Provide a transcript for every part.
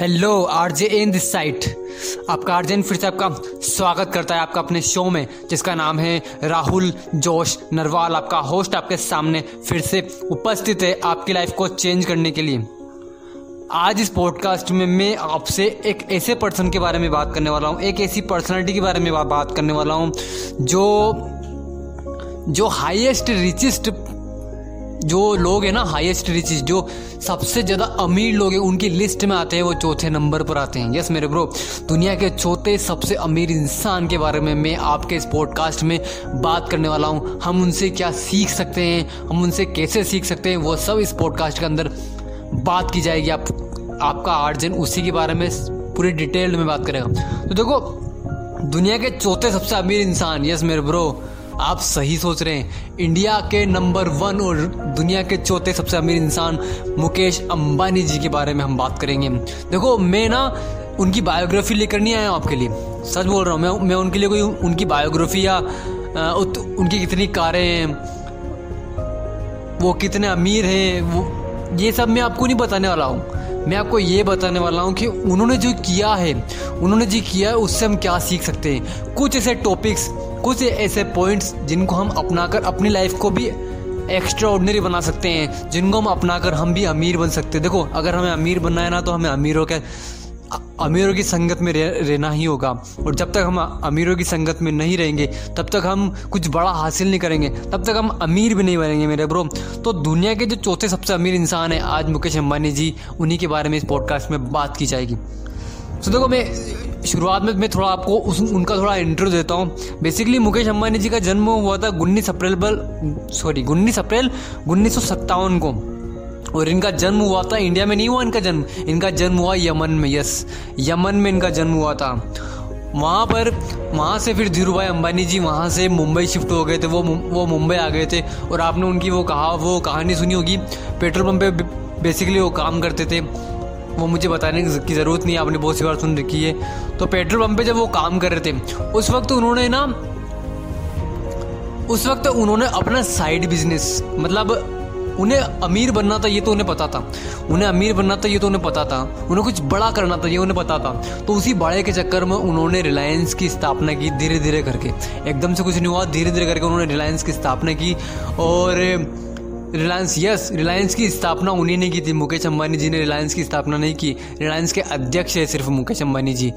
Hello RJ in this site आपका RJ फिर से आपका स्वागत करता है आपका अपने शो में, जिसका नाम है राहुल जोश नरवाल। आपका होस्ट आपके सामने फिर से उपस्थित है आपकी लाइफ को चेंज करने के लिए। आज इस पॉडकास्ट में मैं आपसे एक ऐसे पर्सन के बारे में बात करने वाला हूँ, एक ऐसी पर्सनालिटी के बारे में बात करने वाला हूँ, जो जो हाईएस्ट रिचेस्ट जो लोग हैं ना हाईएस्ट रिचेस्ट जो सबसे ज़्यादा अमीर लोग हैं, उनकी लिस्ट में आते हैं, वो चौथे नंबर पर आते हैं। यस मेरे ब्रो दुनिया के चौथे सबसे अमीर इंसान के बारे में मैं आपके इस पॉडकास्ट में बात करने वाला हूँ। हम उनसे क्या सीख सकते हैं, हम उनसे कैसे सीख सकते हैं, वो सब इस पॉडकास्ट के अंदर बात की जाएगी। आप, आपका आर्जन उसी के बारे में पूरी डिटेल में बात करेगा। तो देखो, दुनिया के चौथे सबसे अमीर इंसान यस मेरे ब्रो आप सही सोच रहे हैं। इंडिया के नंबर वन और दुनिया के चौथे सबसे अमीर इंसान मुकेश अंबानी जी के बारे में हम बात करेंगे। देखो मैं ना उनकी बायोग्राफी लेकर नहीं आया हूँ आपके लिए। सच बोल रहा हूँ मैं मैं उनके लिए कोई उनकी बायोग्राफी या उत, उनकी कितनी कारें हैं वो कितने अमीर हैं वो ये सब मैं आपको नहीं बताने वाला हूँ। मैं आपको ये बताने वाला हूँ कि उन्होंने जो किया है उन्होंने जो किया है उससे हम क्या सीख सकते हैं। कुछ ऐसे टॉपिक्स कुछ ऐसे पॉइंट्स जिनको हम अपनाकर अपनी लाइफ को भी एक्स्ट्रा ऑर्डनरी बना सकते हैं, जिनको हम अपनाकर हम भी अमीर बन सकते हैं। देखो, अगर हमें अमीर बनना है ना तो हमें अमीरों के, अमीरों की संगत में रहना ही होगा। और जब तक हम अमीरों की संगत में नहीं रहेंगे, तब तक हम कुछ बड़ा हासिल नहीं करेंगे। तब तक हम अमीर भी नहीं बनेंगे मेरे ब्रो तो दुनिया के जो चौथे सबसे अमीर इंसान है, आज मुकेश अंबानी जी, उन्हीं के बारे में इस पॉडकास्ट में बात की जाएगी। तो देखो, मैं शुरुआत में मैं थोड़ा आपको उस, उनका थोड़ा इंटरव्यू देता हूँ। बेसिकली मुकेश अंबानी जी का जन्म हुआ था उन्नीस अप्रैल पर सॉरी उन्नीस अप्रैल उन्नीस सौ सत्तावन को। और इनका जन्म हुआ था इंडिया में नहीं हुआ इनका जन्म इनका जन्म हुआ यमन में यस यमन में इनका जन्म हुआ था। वहाँ पर, वहाँ से फिर धीरू भाई अम्बानी जी वहाँ से मुंबई शिफ्ट हो गए थे, वो वो मुंबई आ गए थे। और आपने उनकी वो कहा, वो कहानी सुनी होगी। पेट्रोल पंप पे बेसिकली वो काम करते थे। वो मुझे बताने की ज़रूरत नहीं आपने बहुत सी बार सुन रखी है। तो पेट्रोल पंप पे जब वो काम कर रहे थे, उस वक्त उन्होंने ना, उस वक्त उन्होंने अपना साइड बिज़नेस मतलब उन्हें अमीर बनना था, ये तो उन्हें पता था। उन्हें अमीर बनना था, ये तो उन्हें पता था। उन्हें कुछ बड़ा करना था, ये उन्हें पता था। तो उसी बड़े के चक्कर में उन्होंने रिलायंस की स्थापना की धीरे धीरे करके। एकदम से कुछ नहीं हुआ धीरे धीरे करके उन्होंने रिलायंस की स्थापना की और रिलायंस यस रिलायंस की स्थापना उन्हीं ने की थी, मुकेश अंबानी जी ने रिलायंस की स्थापना नहीं की। रिलायंस के अध्यक्ष है सिर्फ़ मुकेश अंबानी जी।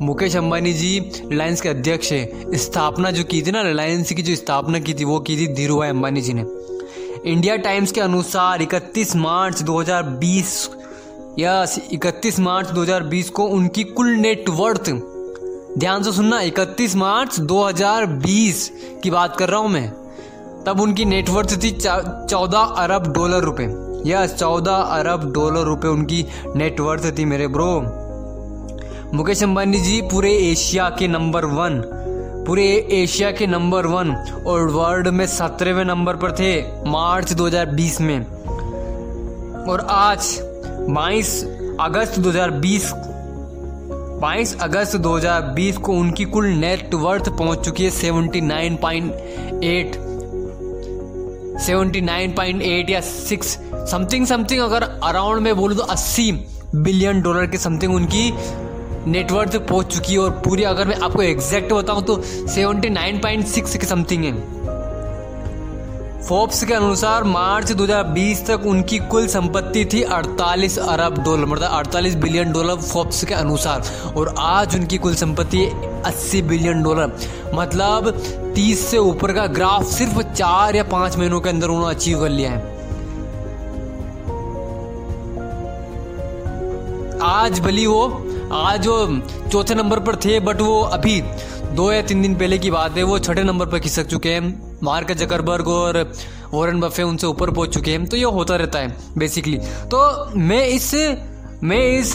मुकेश अंबानी जी रिलायंस के अध्यक्ष है। स्थापना जो की थी ना रिलायंस की जो स्थापना की थी, वो की थी धीरू भाई अंबानी जी ने। इंडिया टाइम्स के अनुसार 31 मार्च 2020 यस 31 मार्च 2020 को उनकी कुल नेटवर्थ ध्यान से सुनना 31 मार्च 2020 की बात कर रहा हूँ मैं। तब उनकी नेटवर्थ थी चौदह अरब डॉलर रुपए। यस, चौदह अरब डॉलर रुपए उनकी नेटवर्थ थी मेरे ब्रो मुकेश अंबानी जी, पूरे एशिया के नंबर वन पूरे एशिया के नंबर वन और वर्ल्ड में सत्रहवें नंबर पर थे, मार्च 2020 में। और आज 22 अगस्त 2020 22 अगस्त 2020 को उनकी कुल नेटवर्थ पहुँच चुकी है 79.8 79.8 या 6 समथिंग समथिंग अगर अराउंड में बोलूँ तो 80 बिलियन डॉलर के समथिंग उनकी नेटवर्थ पहुँच चुकी है और पूरी अगर मैं आपको एग्जैक्ट बताऊँ तो सेवेंटी नाइन पॉइंट सिक्स के समथिंग है। फोर्ब्स के अनुसार मार्च 2020 तक उनकी कुल संपत्ति थी 48 अरब डॉलर मतलब 48 बिलियन डॉलर फोर्ब्स के अनुसार। और आज उनकी कुल संपत्ति 80 बिलियन डॉलर मतलब 30 से ऊपर का ग्राफ सिर्फ़ चार या पाँच महीनों के अंदर उन्होंने अचीव कर लिया है। आज भली वो, आज वो चौथे नंबर पर थे बट वो अभी दो या तीन दिन पहले की बात है, वो छठे नंबर पर खिसक चुके हैं। मार्क जकरबर्ग और वॉरेन बफे उनसे ऊपर पहुँच चुके हैं। तो ये होता रहता है बेसिकली तो मैं इस मैं इस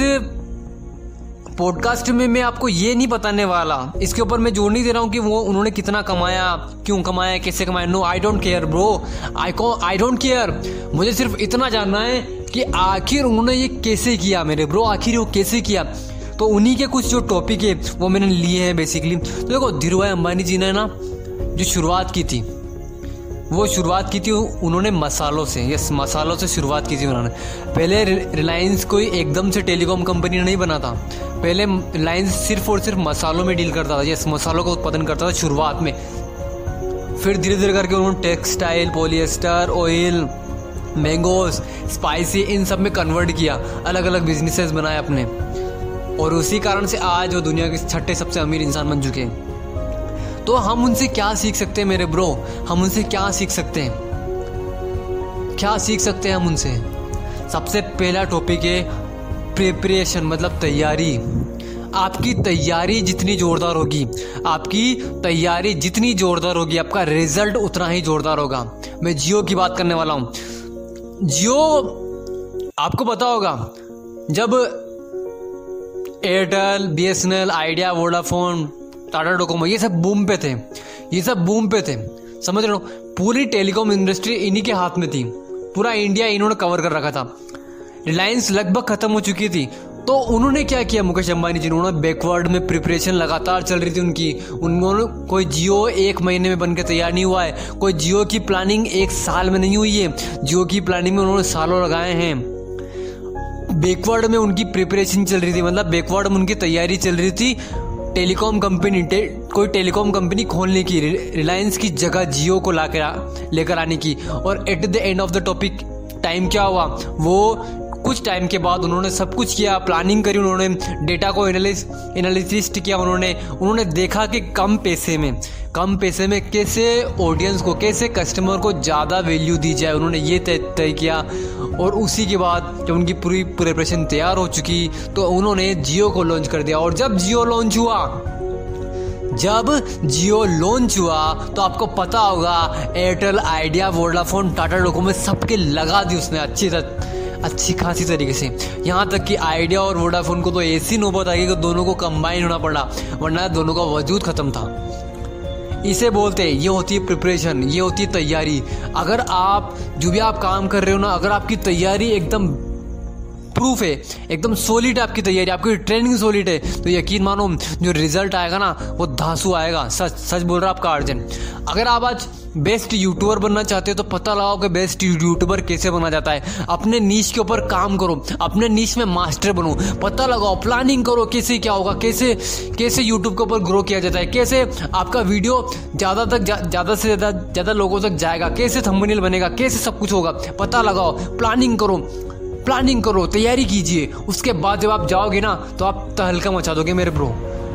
पॉडकास्ट में मैं आपको ये नहीं बताने वाला। इसके ऊपर मैं ज़ोर नहीं दे रहा हूँ कि वो उन्होंने कितना कमाया, क्यों कमाया, कैसे कमाया। No I don't care bro I को आई डोंट केयर मुझे सिर्फ़ इतना जानना है कि आखिर उन्होंने ये कैसे किया मेरे ब्रो आखिर वो कैसे किया? तो उन्हीं के कुछ जो टॉपिक है, वो मैंने लिए हैं बेसिकली तो देखो धीरू भाई अम्बानी जी ने ना, जो शुरुआत की थी वो शुरुआत की थी उन्होंने मसालों से, यस, मसालों से शुरुआत की थी उन्होंने। पहले रिलायंस कोई एकदम से टेलीकॉम कंपनी नहीं बना था। पहले रिलायंस सिर्फ़ और सिर्फ़ मसालों में डील करता था, यस, मसालों का उत्पादन करता था शुरुआत में। फिर धीरे धीरे करके उन्होंने textile, polyester, oil mangoes spicy, इन सब में कन्वर्ट किया अलग अलग बिजनेसेस बनाए अपने। और उसी कारण से आज वो दुनिया के छठे सबसे अमीर इंसान बन चुके हैं। तो हम उनसे क्या सीख सकते हैं मेरे ब्रो? हम उनसे क्या सीख सकते हैं? क्या सीख सकते हैं हम उनसे? सबसे पहला टॉपिक है प्रिपरेशन मतलब तैयारी। आपकी तैयारी जितनी जोरदार होगी, आपकी तैयारी जितनी जोरदार होगी, आपका रिज़ल्ट उतना ही जोरदार होगा। मैं जियो की बात करने वाला हूँ। जियो, आपको पता होगा, जब Airtel B S N L Idea Vodafone Tata Docomo ये सब बूम पे थे। ये सब बूम पे थे। समझ रहे पूरी टेलीकॉम इंडस्ट्री इन्हीं के हाथ में थी। पूरा इंडिया इन्होंने कवर कर रखा था। रिलायंस लगभग खत्म हो चुकी थी। तो उन्होंने क्या किया, मुकेश अंबानी जी? उन्होंने बैकवर्ड में प्रिपरेशन लगातार चल रही थी उनकी। उन्होंने, कोई जियो एक महीने में बनकर तैयार नहीं हुआ है। कोई जियो की प्लानिंग एक साल में नहीं हुई है। जियो की प्लानिंग में उन्होंने सालों लगाए हैं। बैकवर्ड में उनकी प्रिपरेशन चल रही थी। मतलब बैकवर्ड में उनकी तैयारी चल रही थी। टेलीकॉम कंपनी टे, कोई टेलीकॉम कंपनी खोलने की रिलायंस की जगह जियो को लाकर लेकर आने की। और at the end of the topic time क्या हुआ? वो कुछ टाइम के बाद उन्होंने सब कुछ किया प्लानिंग करी उन्होंने डेटा को एनालिस एनालिसिस्ट किया उन्होंने। उन्होंने देखा कि कम पैसे में, कम पैसे में कैसे ऑडियंस को, कैसे कस्टमर को ज़्यादा वैल्यू दी जाए, उन्होंने ये तय तय किया। और उसी के बाद जब उनकी पूरी प्रिपरेशन तैयार हो चुकी तो उन्होंने जियो को लॉन्च कर दिया। और जब जियो लॉन्च हुआ, जब जियो लॉन्च हुआ तो आपको पता होगा Airtel Idea Vodafone Tata Docomo सबके लगा दी उसने अच्छी तरह। अच्छी खासी तरीके से। यहाँ तक कि आइडिया और वोडाफोन को तो ऐसी नौबत आई कि दोनों को कंबाइन होना पड़ा, वरना दोनों का वजूद खत्म था। इसे बोलते हैं ये होती है प्रिपरेशन ये होती है तैयारी। अगर आप, जो भी आप काम कर रहे हो ना, अगर आपकी तैयारी एकदम प्रूफ है। एकदम सॉलिड आपकी तैयारी। आपकी ट्रेनिंग सॉलिड है। तो यकीन मानो, जो रिज़ल्ट आएगा ना, वो धासु आएगा। सच सच बोल रहा आपका अर्जन। अगर आप आज बेस्ट यूट्यूबर बनना चाहते हो तो पता लगाओ कि बेस्ट यूट्यूबर कैसे बना जाता है। अपने नीच के ऊपर काम करो। अपने नीच में मास्टर बनो। पता लगाओ प्लानिंग करो कैसे क्या होगा, कैसे कैसे यूट्यूब के ऊपर ग्रो किया जाता है। कैसे आपका वीडियो ज़्यादा तक ज़्यादा से ज़्यादा ज़्यादा लोगों तक जाएगा। कैसे थंबनेल बनेगा, कैसे सब कुछ होगा। पता लगाओ प्लानिंग करो। प्लानिंग करो, तैयारी कीजिए। उसके बाद जब आप जाओगे ना तो आप तहलका मचा दोगे मेरे ब्रो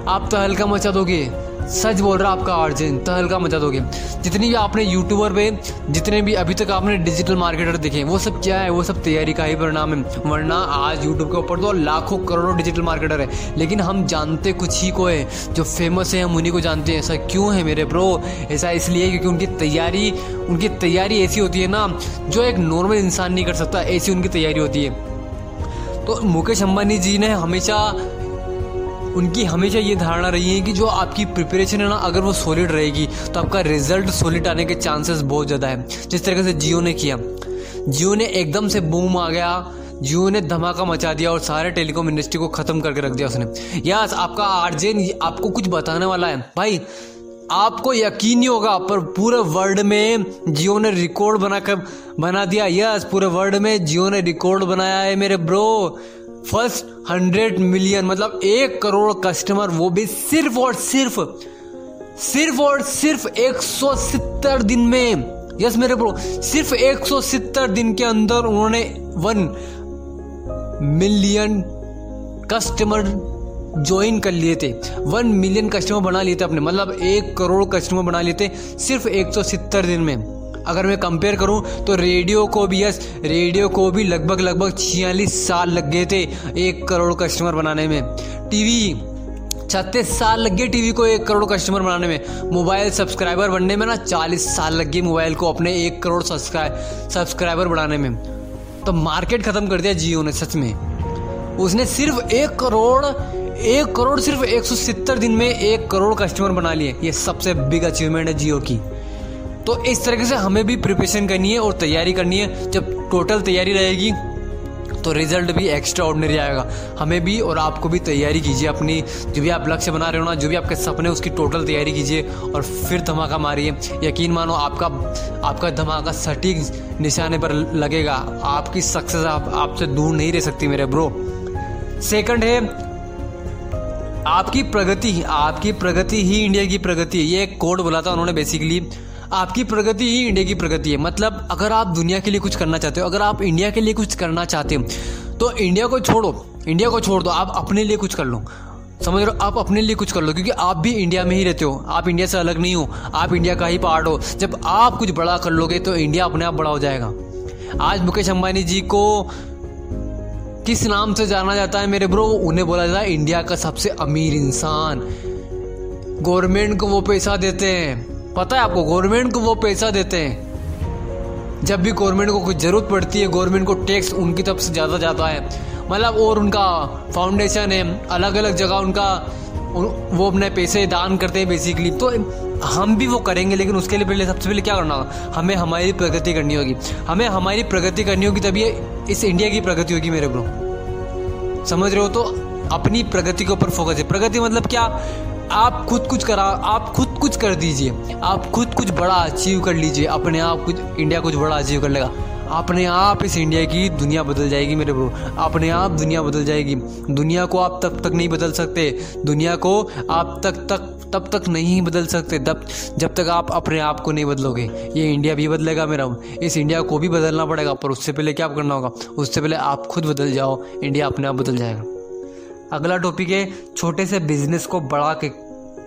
आप तहलका मचा दोगे। सच बोल रहा है आपका अर्जेंट तो हल्का मचा दोगे। जितनी भी आपने यूट्यूबर पे, जितने भी अभी तक आपने डिजिटल मार्केटर देखे, वो सब क्या है, वो सब तैयारी का ही परिणाम है। वरना आज यूट्यूब के ऊपर तो लाखों करोड़ों डिजिटल मार्केटर है। लेकिन हम जानते कुछ ही को है, जो फ़ेमस है, हम उन्हीं को जानते हैं। ऐसा क्यों है मेरे ब्रो ऐसा इसलिए क्योंकि उनकी तैयारी उनकी तैयारी ऐसी होती है ना, जो एक नॉर्मल इंसान नहीं कर सकता, ऐसी उनकी तैयारी होती है। तो मुकेश अंबानी जी ने हमेशा उनकी हमेशा ये धारणा रही है कि जो आपकी प्रिपरेशन है ना, अगर वो सॉलिड रहेगी तो आपका रिज़ल्ट सॉलिड आने के चांसेस बहुत ज़्यादा है। जिस तरीके से जियो ने किया। जियो ने एकदम से बूम आ गया, जियो ने धमाका मचा दिया और सारे टेलीकॉम इंडस्ट्री को खत्म करके रख दिया उसने। यस आपका आर्जेन आपको कुछ बताने वाला है? भाई, आपको यकीन नहीं होगा, पर पूरे वर्ल्ड में जियो ने रिकॉर्ड बनाकर बना दिया। यस पूरे वर्ल्ड में जियो ने रिकॉर्ड बनाया है मेरे ब्रो फ़र्स्ट हंड्रेड मिलियन मतलब एक करोड़ कस्टमर, वो भी सिर्फ़ और सिर्फ़ सिर्फ़ और सिर्फ़ एक सौ सितर दिन में। यस, मेरे ब्रो सिर्फ़ एक सौ सितर दिन के अंदर उन्होंने वन मिलियन कस्टमर ज्वाइन कर लिए थे। वन मिलियन कस्टमर बना लिए थे अपने मतलब एक करोड़ कस्टमर बना लिए थे सिर्फ़ एक सौ सितर दिन में। अगर मैं कंपेयर करूँ तो रेडियो को भी यस रेडियो को भी लगभग लगभग छियालीस साल लग गए थे एक करोड़ कस्टमर बनाने में। टीवी छत्तीस साल लग गए टीवी को एक करोड़ कस्टमर बनाने में। मोबाइल सब्सक्राइबर बनने में ना चालीस साल लग गए मोबाइल को अपने एक करोड़ सब्सक्राइब सब्सक्राइबर बनाने में। तो मार्केट खत्म कर दिया जियो ने, सच में। उसने सिर्फ़ एक करोड़ एक करोड़ सिर्फ़ एक सौ सितर दिन में एक करोड़ कस्टमर बना लिए। ये सबसे बिग अचीवमेंट है जियो की। तो इस तरीके से हमें भी प्रिपरेशन करनी है और तैयारी करनी है। जब टोटल तैयारी रहेगी तो रिज़ल्ट भी एक्स्ट्रा ऑर्डनरी आएगा। हमें भी और आपको भी तैयारी कीजिए अपनी। जो भी आप लक्ष्य बना रहे हो ना, जो भी आपके सपने, उसकी टोटल तैयारी कीजिए और फिर धमाका मारिए। यकीन मानो, आपका आपका धमाका सटीक निशाने पर लगेगा। आपकी सक्सेस आप, आपसे दूर नहीं रह सकती मेरे ब्रो सेकंड है, आपकी प्रगति आपकी प्रगति ही इंडिया की प्रगति है। ये एक कोड बोला था उन्होंने बेसिकली आपकी प्रगति ही इंडिया की प्रगति है। मतलब अगर आप दुनिया के लिए कुछ करना चाहते हो, अगर आप इंडिया के लिए कुछ करना चाहते हो तो इंडिया को छोड़ो। इंडिया को छोड़ दो, आप अपने लिए कुछ कर लो। समझ रहे हो? आप अपने लिए कुछ कर लो, क्योंकि आप भी इंडिया में ही रहते हो। आप इंडिया से अलग नहीं हो, आप इंडिया का ही पार्ट हो। जब आप कुछ बड़ा कर लोगे तो इंडिया अपने आप बड़ा हो जाएगा। आज मुकेश अंबानी जी को किस नाम से जाना जाता है मेरे ब्रो? उन्हें बोला जाता है, इंडिया का सबसे अमीर इंसान। गवर्नमेंट को वो पैसा देते हैं। पता है आपको गवर्नमेंट को वो पैसा देते हैं। जब भी गवर्नमेंट को कुछ ज़रूरत पड़ती है गवर्नमेंट को टैक्स उनकी तरफ़ से ज़्यादा जाता है। मतलब और उनका फाउंडेशन है अलग अलग जगह उनका वो अपने पैसे दान करते हैं बेसिकली तो हम भी वो करेंगे, लेकिन उसके लिए पहले सबसे पहले क्या करना होगा? हमें हमारी प्रगति करनी होगी। हमें हमारी प्रगति करनी होगी, तभी इस इंडिया की प्रगति होगी मेरे ब्रो समझ रहे हो? तो अपनी प्रगति के ऊपर फोकस है। प्रगति मतलब क्या? आप खुद कुछ करा, आप खुद कुछ कर दीजिए। आप खुद कुछ बड़ा अचीव कर लीजिए। अपने आप कुछ इंडिया कुछ बड़ा अचीव कर लेगा अपने आप इस इंडिया की दुनिया बदल जाएगी मेरे ब्रो अपने आप दुनिया बदल जाएगी। दुनिया को आप तब तक नहीं बदल सकते। दुनिया को आप तक तक, तब तक नहीं बदल सकते। तब जब तक आप अपने आप को नहीं बदलोगे। ये इंडिया भी बदलेगा मेरा। इस इंडिया को भी बदलना पड़ेगा। पर उससे पहले क्या करना होगा? उससे पहले आप खुद बदल जाओ। इंडिया अपने आप बदल जाएगा। अगला टॉपिक है छोटे से बिज़नेस को बड़ा के,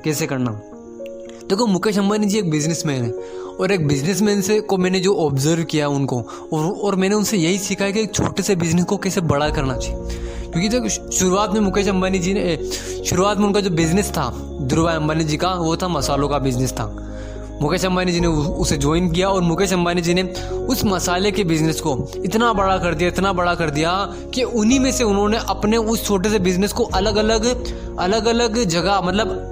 कैसे करना। देखो, मुकेश अंबानी जी एक बिजनेसमैन है और एक बिजनेसमैन से को मैंने जो ऑब्ज़र्व किया उनको, और और मैंने उनसे यही सीखा है कि एक छोटे से बिज़नेस को कैसे बड़ा करना चाहिए। क्योंकि देखो, शुरुआत में मुकेश अंबानी जी ने, शुरुआत में उनका जो बिज़नेस था, ध्रुव अंबानी जी का, वो था मसालों का बिज़नेस था। मुकेश अंबानी जी ने उसे ज्वाइन किया और मुकेश अंबानी जी ने उस मसाले के बिज़नेस को इतना बड़ा कर दिया, इतना बड़ा कर दिया कि उन्हीं में से उन्होंने अपने उस छोटे से बिज़नेस को अलग अलग अलग अलग जगह मतलब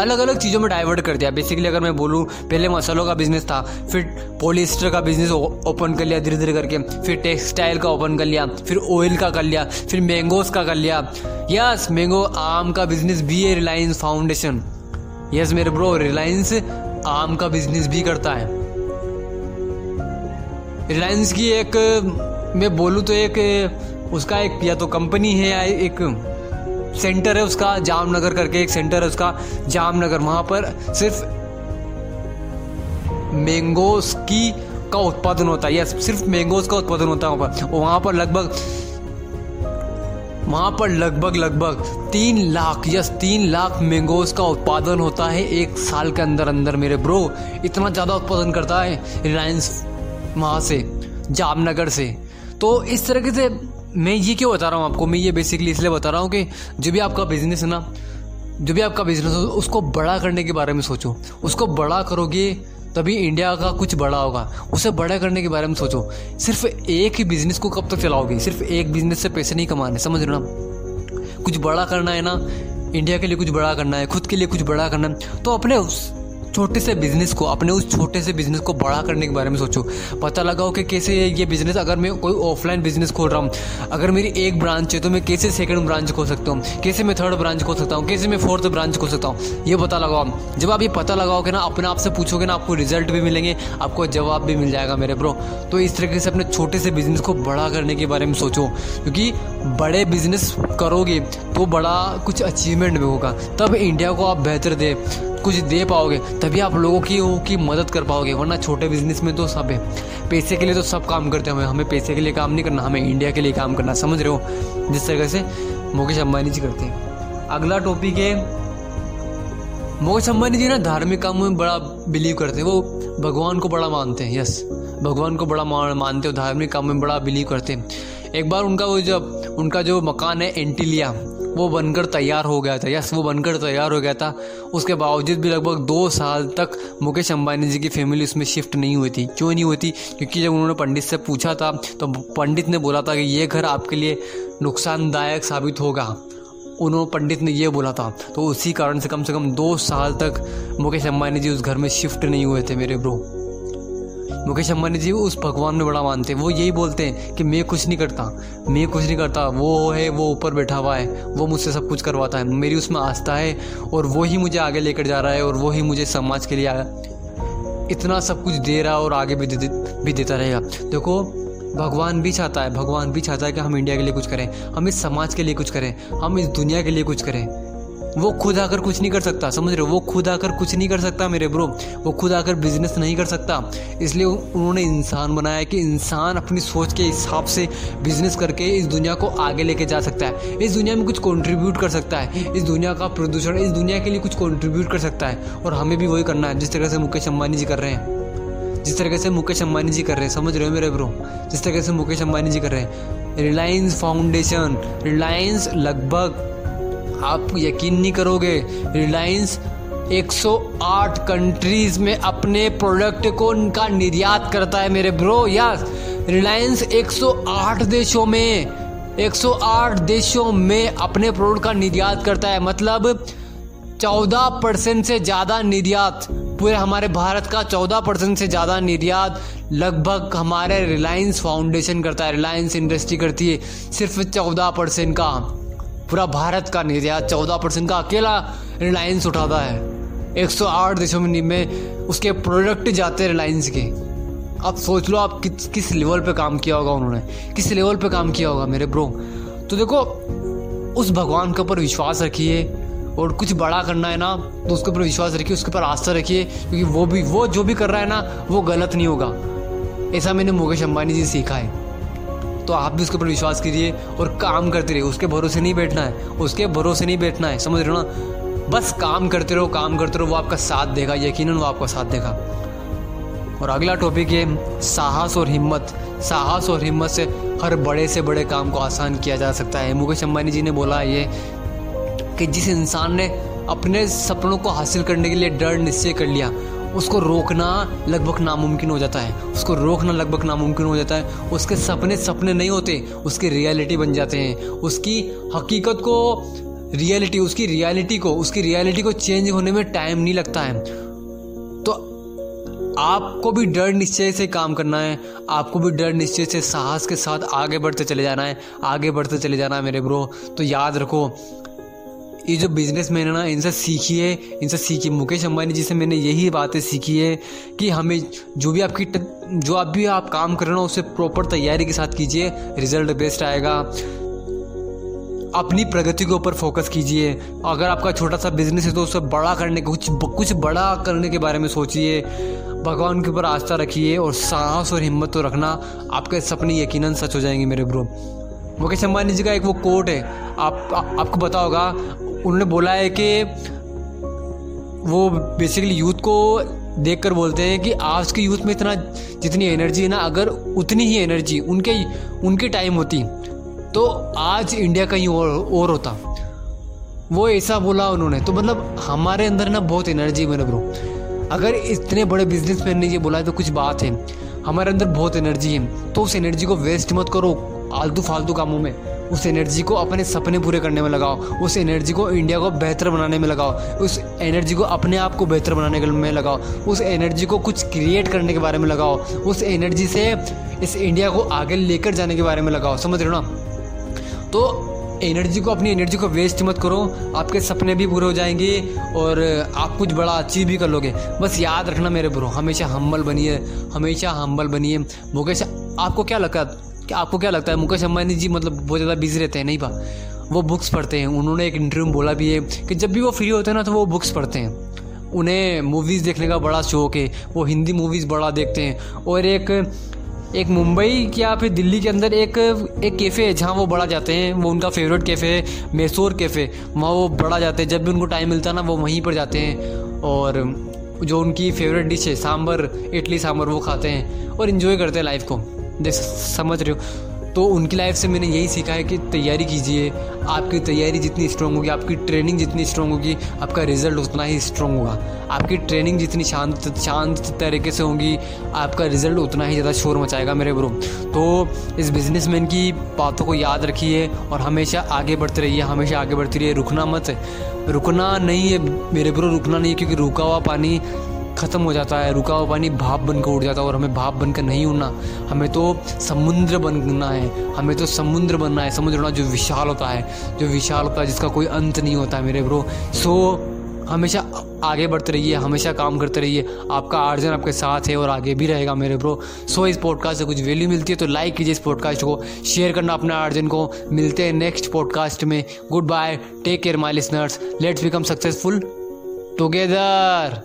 अलग अलग चीज़ों में डाइवर्ट कर दिया। बेसिकली अगर मैं बोलूँ, पहले मसालों का बिज़नेस था, फिर पोलिस्टर का बिज़नेस ओपन कर लिया धीरे धीरे करके, फिर टेक्सटाइल का ओपन कर लिया, फिर ऑयल का कर लिया, फिर मैंगोस का कर लिया। यस मैंगो आम का बिज़नेस भी है रिलायंस फाउंडेशन यस मेरे ब्रो रिलायंस आम का बिज़नेस भी करता है। रिलायंस की एक, मैं बोलूँ तो एक, उसका एक, या तो कंपनी है या एक सेंटर है, उसका जामनगर करके एक सेंटर है, उसका जामनगर। वहाँ पर सिर्फ़ मैंगोस की का उत्पादन होता है। या सिर्फ़ मैंगोस का उत्पादन होता है वहाँ पर। वहाँ पर लगभग वहाँ पर लगभग लगभग तीन लाख यस तीन लाख मैंगोस का उत्पादन होता है एक साल के अंदर अंदर मेरे ब्रो। इतना ज़्यादा उत्पादन करता है रिलायंस वहाँ से, जामनगर से। तो इस तरीके से मैं ये क्यों बता रहा हूँ आपको? मैं ये बेसिकली इसलिए बता रहा हूँ कि जो भी आपका बिज़नेस है ना, जो भी आपका बिज़नेस हो, उसको बड़ा करने के बारे में सोचो। उसको बड़ा करोगे तभी इंडिया का कुछ बड़ा होगा। उसे बड़ा करने के बारे में सोचो। सिर्फ़ एक ही बिज़नेस को कब तक चलाओगे? सिर्फ़ एक बिज़नेस से पैसे नहीं कमाने, समझ रहे ना? कुछ बड़ा करना है ना? इंडिया के लिए कुछ बड़ा करना है, खुद के लिए कुछ बड़ा करना है। तो अपने उस छोटे से बिज़नेस को, अपने उस छोटे से बिज़नेस को बड़ा करने के बारे में सोचो। पता लगाओ कि कैसे ये बिज़नेस अगर मैं कोई ऑफलाइन बिज़नेस खोल रहा हूँ, अगर मेरी एक ब्रांच है तो मैं कैसे सेकंड ब्रांच खोल सकता हूँ? कैसे मैं थर्ड ब्रांच खोल सकता हूँ? कैसे मैं फोर्थ ब्रांच खोल सकता हूँ? ये पता लगाओ। जब आप ये पता लगाओगे ना, अपने आप से पूछोगे ना, आपको रिज़ल्ट भी मिलेंगे, आपको जवाब भी मिल जाएगा मेरे ब्रो तो इस तरीके से अपने छोटे से बिज़नेस को बड़ा करने के बारे में सोचो। क्योंकि बड़े बिज़नेस करोगे तो बड़ा कुछ अचीवमेंट भी होगा। तब इंडिया को आप बेहतर दे। कुछ दे पाओगे, तभी आप लोगों की की मदद कर पाओगे, वरना छोटे बिज़नेस में तो सब है। पैसे के लिए तो सब काम करते हैं हमें पैसे के लिए काम नहीं करना, हमें इंडिया के लिए काम करना, समझ रहे हो? जिस तरह से मुकेश अम्बानी जी करते हैं। अगला टॉपिक है, मुकेश अम्बानी जी ना धार्मिक काम में बड़ा बिलीव करते हैं। वो भगवान को बड़ा मानते हैं यस भगवान को बड़ा मानते हो धार्मिक काम में बड़ा बिलीव करते हैं। एक बार उनका वो जब उनका जो मकान है एंटीलिया वो बनकर तैयार हो गया था, यस, वो बनकर तैयार हो गया था। उसके बावजूद भी लगभग दो साल तक मुकेश अंबानी जी की फैमिली उसमें शिफ्ट नहीं हुई थी। क्यों नहीं हुई थी? क्योंकि जब उन्होंने पंडित से पूछा था तो पंडित ने बोला था कि ये घर आपके लिए नुकसानदायक साबित होगा। उन्होंने पंडित ने यह बोला था। तो उसी कारण से कम से कम दो साल तक मुकेश अंबानी जी उस घर में शिफ्ट नहीं हुए थे मेरे ब्रो मुकेश अम्बानी जी उस भगवान में बड़ा मानते हैं। वो यही बोलते हैं कि मैं कुछ नहीं करता। मैं कुछ नहीं करता। वो है वो ऊपर बैठा हुआ है। वो मुझसे सब कुछ करवाता है। मेरी उसमें आस्था है और वो ही मुझे आगे लेकर जा रहा है और वो ही मुझे समाज के लिए इतना सब कुछ दे रहा है और आगे भी दे, भी देता रहेगा। देखो भगवान भी चाहता है भगवान भी चाहता है कि हम इंडिया के लिए कुछ करें। हम इस समाज के लिए कुछ करें। हम इस दुनिया के लिए कुछ करें। वो खुद आकर कुछ नहीं कर सकता, समझ रहे हो? वो खुद आकर कुछ नहीं कर सकता मेरे ब्रो वो खुद आकर बिज़नेस नहीं कर सकता। इसलिए उन्होंने इंसान बनाया कि इंसान अपनी सोच के हिसाब से बिज़नेस करके इस दुनिया को आगे लेके जा सकता है। इस दुनिया में कुछ कंट्रीब्यूट कर सकता है। इस दुनिया का प्रदूषण, इस दुनिया के लिए कुछ कंट्रीब्यूट कर सकता है। और हमें भी वही करना है, जिस तरह से मुकेश अम्बानी जी कर रहे हैं। जिस तरीके से मुकेश अम्बानी जी कर रहे हैं, समझ रहे हो मेरे ब्रो जिस तरीके से मुकेश अम्बानी जी कर रहे हैं। रिलायंस फाउंडेशन रिलायंस लगभग आप यकीन नहीं करोगे रिलायंस 108 कंट्रीज़ में अपने प्रोडक्ट को उनका निर्यात करता है मेरे ब्रो यस रिलायंस 108 देशों में 108 देशों में अपने प्रोडक्ट का निर्यात करता है। मतलब 14 परसेंट से ज़्यादा निर्यात, पूरे हमारे भारत का 14 परसेंट से ज़्यादा निर्यात लगभग हमारे रिलायंस फाउंडेशन करता है। रिलायंस इंडस्ट्री करती है, सिर्फ़ 14 परसेंट का। पूरा भारत का निर्यात चौदह परसेंट का अकेला रिलायंस उठाता है। 108 देशों में उसके प्रोडक्ट जाते हैं रिलायंस के। अब सोच लो आप किस किस लेवल पे काम किया होगा उन्होंने। किस लेवल पे काम किया होगा मेरे ब्रो? तो देखो, उस भगवान के ऊपर विश्वास रखिए और कुछ बड़ा करना है ना तो उसके ऊपर विश्वास रखिए, उसके ऊपर आस्था रखिए, क्योंकि वो भी, वो जो भी कर रहा है ना, वो गलत नहीं होगा। ऐसा मैंने मुकेश अंबानी जी सीखा है। तो आप भी उसके ऊपर विश्वास कीजिए और काम करते रहिए। उसके भरोसे नहीं बैठना है। उसके भरोसे नहीं बैठना है। समझ रहे हो ना? बस काम करते रहो, काम करते रहो, वो आपका साथ देगा। यकीनन वो आपका साथ देगा। और अगला टॉपिक है साहस और हिम्मत। साहस और हिम्मत से हर बड़े से बड़े काम को आसान किया जा सकता है। मुकेश अंबानी जी ने बोला ये कि जिस इंसान ने अपने सपनों को हासिल करने के लिए डर निश्चय कर लिया उसको रोकना लगभग नामुमकिन हो जाता है। उसको रोकना लगभग नामुमकिन हो जाता है। उसके सपने सपने नहीं होते, उसकी रियलिटी बन जाते हैं। उसकी हकीकत को रियलिटी उसकी रियलिटी को, उसकी रियलिटी को चेंज होने में टाइम नहीं लगता है। तो आपको भी डर निश्चय से काम करना है। आपको भी डर निश्चय से साहस के साथ आगे बढ़ते चले जाना है। आगे बढ़ते चले जाना है मेरे ब्रो तो याद रखो ये जो बिज़नेस मैन है ना इनसे सीखिए इनसे सीखिए मुकेश अंबानी जी से मैंने यही बातें सीखी है कि हमें जो भी आपकी जो आप भी आप काम कर रहे हो उसे प्रॉपर तैयारी के साथ कीजिए रिज़ल्ट बेस्ट आएगा। अपनी प्रगति के ऊपर फोकस कीजिए। अगर आपका छोटा सा बिज़नेस है तो उसे बड़ा करने का कुछ कुछ बड़ा करने के बारे में सोचिए। भगवान के ऊपर आस्था रखिए और साहस और हिम्मत तो रखना आपके सपने यकीनन सच हो जाएँगे मेरे ब्रो मुकेश अंबानी जी का एक वो कोट है। आप आ, आपको पता होगा उन्होंने बोला है कि वो बेसिकली यूथ को देख कर बोलते हैं कि आज के यूथ में इतना जितनी एनर्जी है ना, अगर उतनी ही एनर्जी उनके उनके टाइम होती तो आज इंडिया कहीं और और होता। वो ऐसा बोला उन्होंने। तो मतलब हमारे अंदर ना बहुत एनर्जी मेरे ब्रो अगर इतने बड़े बिजनेसमैन ने ये बोला तो कुछ बात है। हमारे अंदर बहुत एनर्जी है। तो उस एनर्जी को वेस्ट मत करो आलतू फालतू कामों में। उस एनर्जी को अपने सपने पूरे करने में लगाओ। उस एनर्जी को इंडिया को बेहतर बनाने में लगाओ। उस एनर्जी को अपने आप को बेहतर बनाने में लगाओ। उस एनर्जी को कुछ क्रिएट करने के बारे में लगाओ। उस एनर्जी से इस इंडिया को आगे लेकर जाने के बारे में लगाओ। समझ रहे हो ना? तो एनर्जी को अपनी एनर्जी को वेस्ट मत करो। आपके सपने भी पूरे हो जाएँगे और आप कुछ बड़ा अचीव भी कर लोगे। बस याद रखना मेरे ब्रो हमेशा हम्बल बनिए। हमेशा हम्बल बनिए। मुकेश, आपको क्या लगता है कि आपको क्या लगता है, मुकेश अम्बानी जी मतलब बहुत ज़्यादा बिज़ी रहते हैं, नहीं बा वो बुक्स पढ़ते हैं। उन्होंने एक इंटरव्यू में बोला भी है कि जब भी वो फ्री होते हैं ना तो वो बुक्स पढ़ते हैं। उन्हें मूवीज़ देखने का बड़ा शौक है। वो हिंदी मूवीज़ बड़ा देखते हैं। और एक एक मुंबई या फिर दिल्ली के अंदर एक एक कैफ़े है जहाँ वो बड़ा जाते हैं। वो उनका फेवरेट कैफ़े है मैसूर कैफ़े वहाँ वो बड़ा जाते हैं। जब भी उनको टाइम मिलता है ना, वो वहीं पर जाते हैं। और जो उनकी फेवरेट डिश है सांबर इडली सांभर, वो खाते हैं। और इन्जॉय करते हैं लाइफ को। देख, समझ रहे हो। तो उनकी लाइफ से मैंने यही सीखा है कि तैयारी कीजिए। आपकी तैयारी जितनी स्ट्रांग होगी, आपकी ट्रेनिंग जितनी स्ट्रांग होगी, आपका रिज़ल्ट उतना ही स्ट्रांग होगा। आपकी ट्रेनिंग जितनी शांत शांत तरीके से होगी, आपका रिज़ल्ट उतना ही ज़्यादा शोर मचाएगा मेरे ब्रो तो इस बिजनेसमैन की बातों को याद रखिए और हमेशा आगे बढ़ते रहिए, हमेशा आगे बढ़ती रहिए। रुकना मत, रुकना नहीं है मेरे ब्रो रुकना नहीं है क्योंकि रुका हुआ पानी ख़त्म हो जाता है रुका हुआ पानी भाप बनकर उड़ जाता है और हमें भाप बनकर नहीं उड़ना। हमें तो समुद्र बनना है, हमें तो समुद्र बनना है। समुद्र होना जो विशाल होता है, जो विशाल होता है, जिसका कोई अंत नहीं होता है मेरे ब्रो सो हमेशा आगे बढ़ते रहिए, हमेशा काम करते रहिए। आपका आर्जन आपके साथ है और आगे भी रहेगा मेरे ब्रो सो इस पॉडकास्ट से कुछ वैल्यू मिलती है तो लाइक कीजिए इस पॉडकास्ट को। शेयर करना अपने आर्जन को। मिलते हैं नेक्स्ट पॉडकास्ट में। Good bye take care my listeners let's become successful together